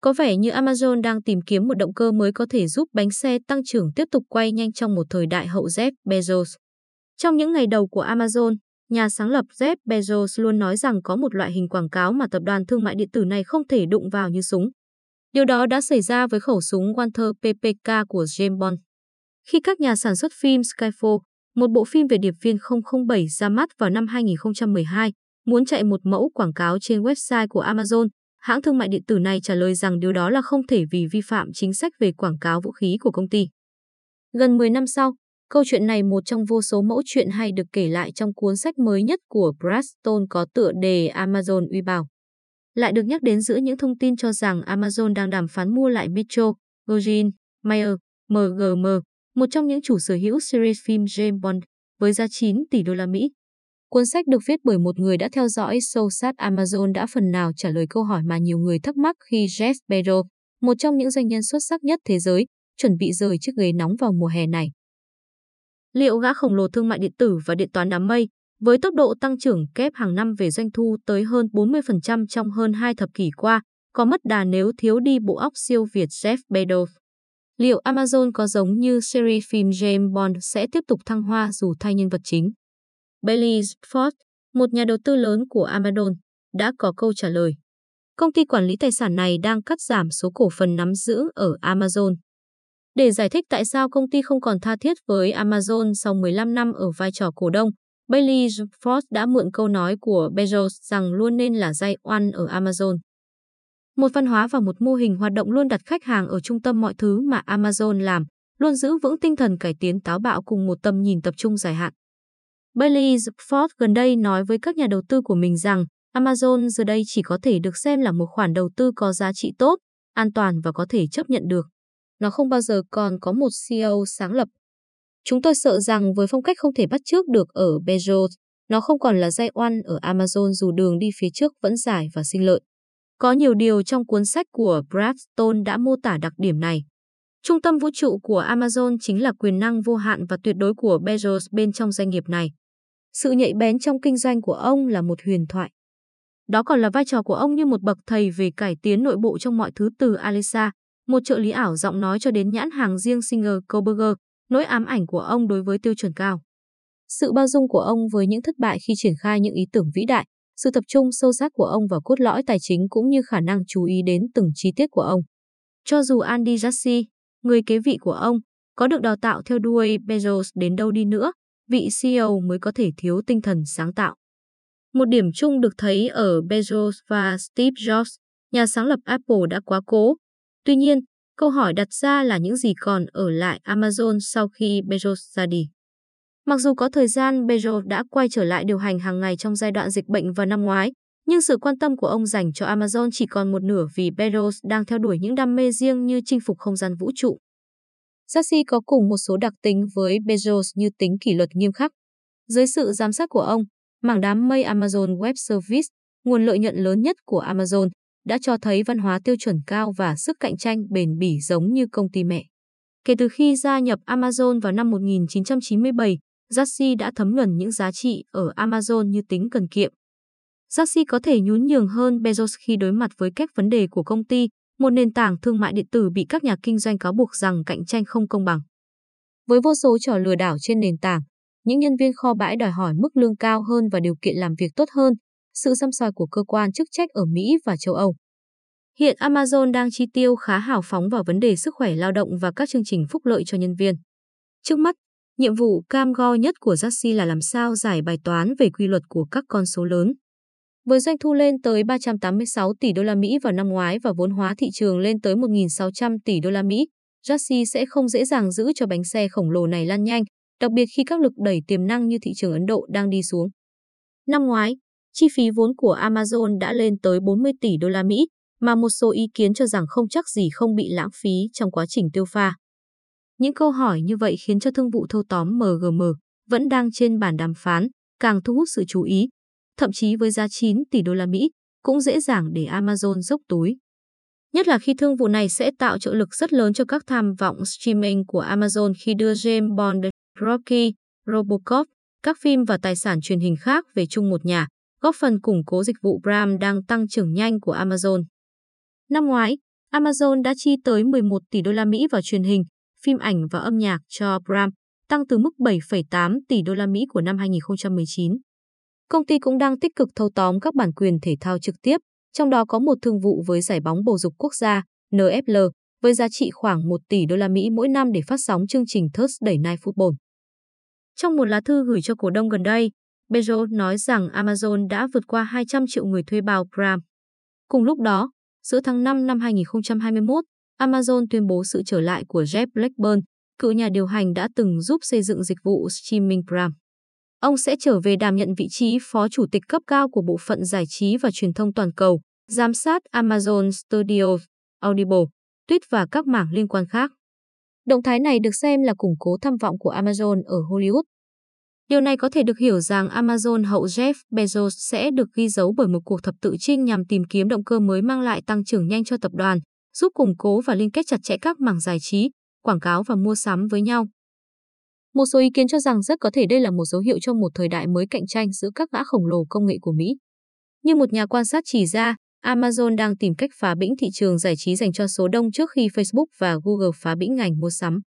Có vẻ như Amazon đang tìm kiếm một động cơ mới có thể giúp bánh xe tăng trưởng tiếp tục quay nhanh trong một thời đại hậu Jeff Bezos. Trong những ngày đầu của Amazon, nhà sáng lập Jeff Bezos luôn nói rằng có một loại hình quảng cáo mà tập đoàn thương mại điện tử này không thể đụng vào như súng. Điều đó đã xảy ra với khẩu súng Walther PPK của James Bond. Khi các nhà sản xuất phim Skyfall, một bộ phim về điệp viên 007 ra mắt vào năm 2012, muốn chạy một mẫu quảng cáo trên website của Amazon, hãng thương mại điện tử này trả lời rằng điều đó là không thể vì vi phạm chính sách về quảng cáo vũ khí của công ty. Gần 10 năm sau, câu chuyện này một trong vô số mẫu chuyện hay được kể lại trong cuốn sách mới nhất của Bradstone có tựa đề Amazon uy bảo. Lại được nhắc đến giữa những thông tin cho rằng Amazon đang đàm phán mua lại Metro, Virgin, Mayer, MGM, một trong những chủ sở hữu series phim James Bond, với giá 9 tỷ đô la Mỹ. Cuốn sách được viết bởi một người đã theo dõi sâu sát Amazon đã phần nào trả lời câu hỏi mà nhiều người thắc mắc khi Jeff Bezos, một trong những doanh nhân xuất sắc nhất thế giới, chuẩn bị rời chiếc ghế nóng vào mùa hè này. Liệu gã khổng lồ thương mại điện tử và điện toán đám mây, với tốc độ tăng trưởng kép hàng năm về doanh thu tới hơn 40% trong hơn hai thập kỷ qua, có mất đà nếu thiếu đi bộ óc siêu việt Jeff Bezos? Liệu Amazon có giống như series phim James Bond sẽ tiếp tục thăng hoa dù thay nhân vật chính? Bailey Ford, một nhà đầu tư lớn của Amazon, đã có câu trả lời. Công ty quản lý tài sản này đang cắt giảm số cổ phần nắm giữ ở Amazon. Để giải thích tại sao công ty không còn tha thiết với Amazon sau 15 năm ở vai trò cổ đông, Bailey Ford đã mượn câu nói của Bezos rằng luôn nên là dây oan ở Amazon. Một văn hóa và một mô hình hoạt động luôn đặt khách hàng ở trung tâm mọi thứ mà Amazon làm, luôn giữ vững tinh thần cải tiến táo bạo cùng một tầm nhìn tập trung dài hạn. Bailey Ford gần đây nói với các nhà đầu tư của mình rằng Amazon giờ đây chỉ có thể được xem là một khoản đầu tư có giá trị tốt, an toàn và có thể chấp nhận được. Nó không bao giờ còn có một CEO sáng lập. Chúng tôi sợ rằng với phong cách không thể bắt chước được ở Bezos, nó không còn là dây oan ở Amazon dù đường đi phía trước vẫn dài và sinh lợi. Có nhiều điều trong cuốn sách của Brad Stone đã mô tả đặc điểm này. Trung tâm vũ trụ của Amazon chính là quyền năng vô hạn và tuyệt đối của Bezos bên trong doanh nghiệp này. Sự nhạy bén trong kinh doanh của ông là một huyền thoại. Đó còn là vai trò của ông như một bậc thầy về cải tiến nội bộ trong mọi thứ từ Alexa, một trợ lý ảo giọng nói cho đến nhãn hàng riêng Singer Koberger, nỗi ám ảnh của ông đối với tiêu chuẩn cao. Sự bao dung của ông với những thất bại khi triển khai những ý tưởng vĩ đại, sự tập trung sâu sắc của ông vào cốt lõi tài chính cũng như khả năng chú ý đến từng chi tiết của ông. Cho dù Andy Jassy, người kế vị của ông, có được đào tạo theo đuôi Bezos đến đâu đi nữa, vị CEO mới có thể thiếu tinh thần sáng tạo. Một điểm chung được thấy ở Bezos và Steve Jobs, nhà sáng lập Apple đã quá cố. Tuy nhiên, câu hỏi đặt ra là những gì còn ở lại Amazon sau khi Bezos ra đi. Mặc dù có thời gian Bezos đã quay trở lại điều hành hàng ngày trong giai đoạn dịch bệnh vào năm ngoái, nhưng sự quan tâm của ông dành cho Amazon chỉ còn một nửa vì Bezos đang theo đuổi những đam mê riêng như chinh phục không gian vũ trụ. Sassi có cùng một số đặc tính với Bezos như tính kỷ luật nghiêm khắc. Dưới sự giám sát của ông, mảng đám mây Amazon Web Service, nguồn lợi nhuận lớn nhất của Amazon, đã cho thấy văn hóa tiêu chuẩn cao và sức cạnh tranh bền bỉ giống như công ty mẹ. Kể từ khi gia nhập Amazon vào năm 1997, Jassy đã thấm nhuần những giá trị ở Amazon như tính cần kiệm. Jassy có thể nhún nhường hơn Bezos khi đối mặt với các vấn đề của công ty, một nền tảng thương mại điện tử bị các nhà kinh doanh cáo buộc rằng cạnh tranh không công bằng. Với vô số trò lừa đảo trên nền tảng, những nhân viên kho bãi đòi hỏi mức lương cao hơn và điều kiện làm việc tốt hơn, sự xăm soi của cơ quan chức trách ở Mỹ và châu Âu. Hiện Amazon đang chi tiêu khá hào phóng vào vấn đề sức khỏe lao động và các chương trình phúc lợi cho nhân viên. Trước mắt, nhiệm vụ cam go nhất của Jassy là làm sao giải bài toán về quy luật của các con số lớn. Với doanh thu lên tới 386 tỷ đô la Mỹ vào năm ngoái và vốn hóa thị trường lên tới 1.600 tỷ đô la Mỹ, Jassy sẽ không dễ dàng giữ cho bánh xe khổng lồ này lan nhanh, đặc biệt khi các lực đẩy tiềm năng như thị trường Ấn Độ đang đi xuống. Năm ngoái, chi phí vốn của Amazon đã lên tới 40 tỷ đô la Mỹ, mà một số ý kiến cho rằng không chắc gì không bị lãng phí trong quá trình tiêu pha. Những câu hỏi như vậy khiến cho thương vụ thâu tóm MGM vẫn đang trên bàn đàm phán, càng thu hút sự chú ý, thậm chí với giá 9 tỷ đô la Mỹ, cũng dễ dàng để Amazon dốc túi. Nhất là khi thương vụ này sẽ tạo trợ lực rất lớn cho các tham vọng streaming của Amazon khi đưa James Bond, Rocky, Robocop, các phim và tài sản truyền hình khác về chung một nhà, góp phần củng cố dịch vụ Prime đang tăng trưởng nhanh của Amazon. Năm ngoái, Amazon đã chi tới 11 tỷ đô la Mỹ vào truyền hình, phim ảnh và âm nhạc cho Prime, tăng từ mức 7,8 tỷ đô la Mỹ của năm 2019. Công ty cũng đang tích cực thâu tóm các bản quyền thể thao trực tiếp, trong đó có một thương vụ với giải bóng bầu dục quốc gia NFL với giá trị khoảng 1 tỷ đô la Mỹ mỗi năm để phát sóng chương trình Thursday Night Football. Trong một lá thư gửi cho cổ đông gần đây, Bezos nói rằng Amazon đã vượt qua 200 triệu người thuê bao Prime. Cùng lúc đó, giữa tháng 5 năm 2021, Amazon tuyên bố sự trở lại của Jeff Blackburn, cựu nhà điều hành đã từng giúp xây dựng dịch vụ streaming Prime. Ông sẽ trở về đảm nhận vị trí phó chủ tịch cấp cao của bộ phận giải trí và truyền thông toàn cầu, giám sát Amazon Studios, Audible, Tuyết và các mảng liên quan khác. Động thái này được xem là củng cố tham vọng của Amazon ở Hollywood. Điều này có thể được hiểu rằng Amazon hậu Jeff Bezos sẽ được ghi dấu bởi một cuộc thập tự chinh nhằm tìm kiếm động cơ mới mang lại tăng trưởng nhanh cho tập đoàn, giúp củng cố và liên kết chặt chẽ các mảng giải trí, quảng cáo và mua sắm với nhau. Một số ý kiến cho rằng rất có thể đây là một dấu hiệu cho một thời đại mới cạnh tranh giữa các gã khổng lồ công nghệ của Mỹ. Như một nhà quan sát chỉ ra, Amazon đang tìm cách phá bĩnh thị trường giải trí dành cho số đông trước khi Facebook và Google phá bĩnh ngành mua sắm.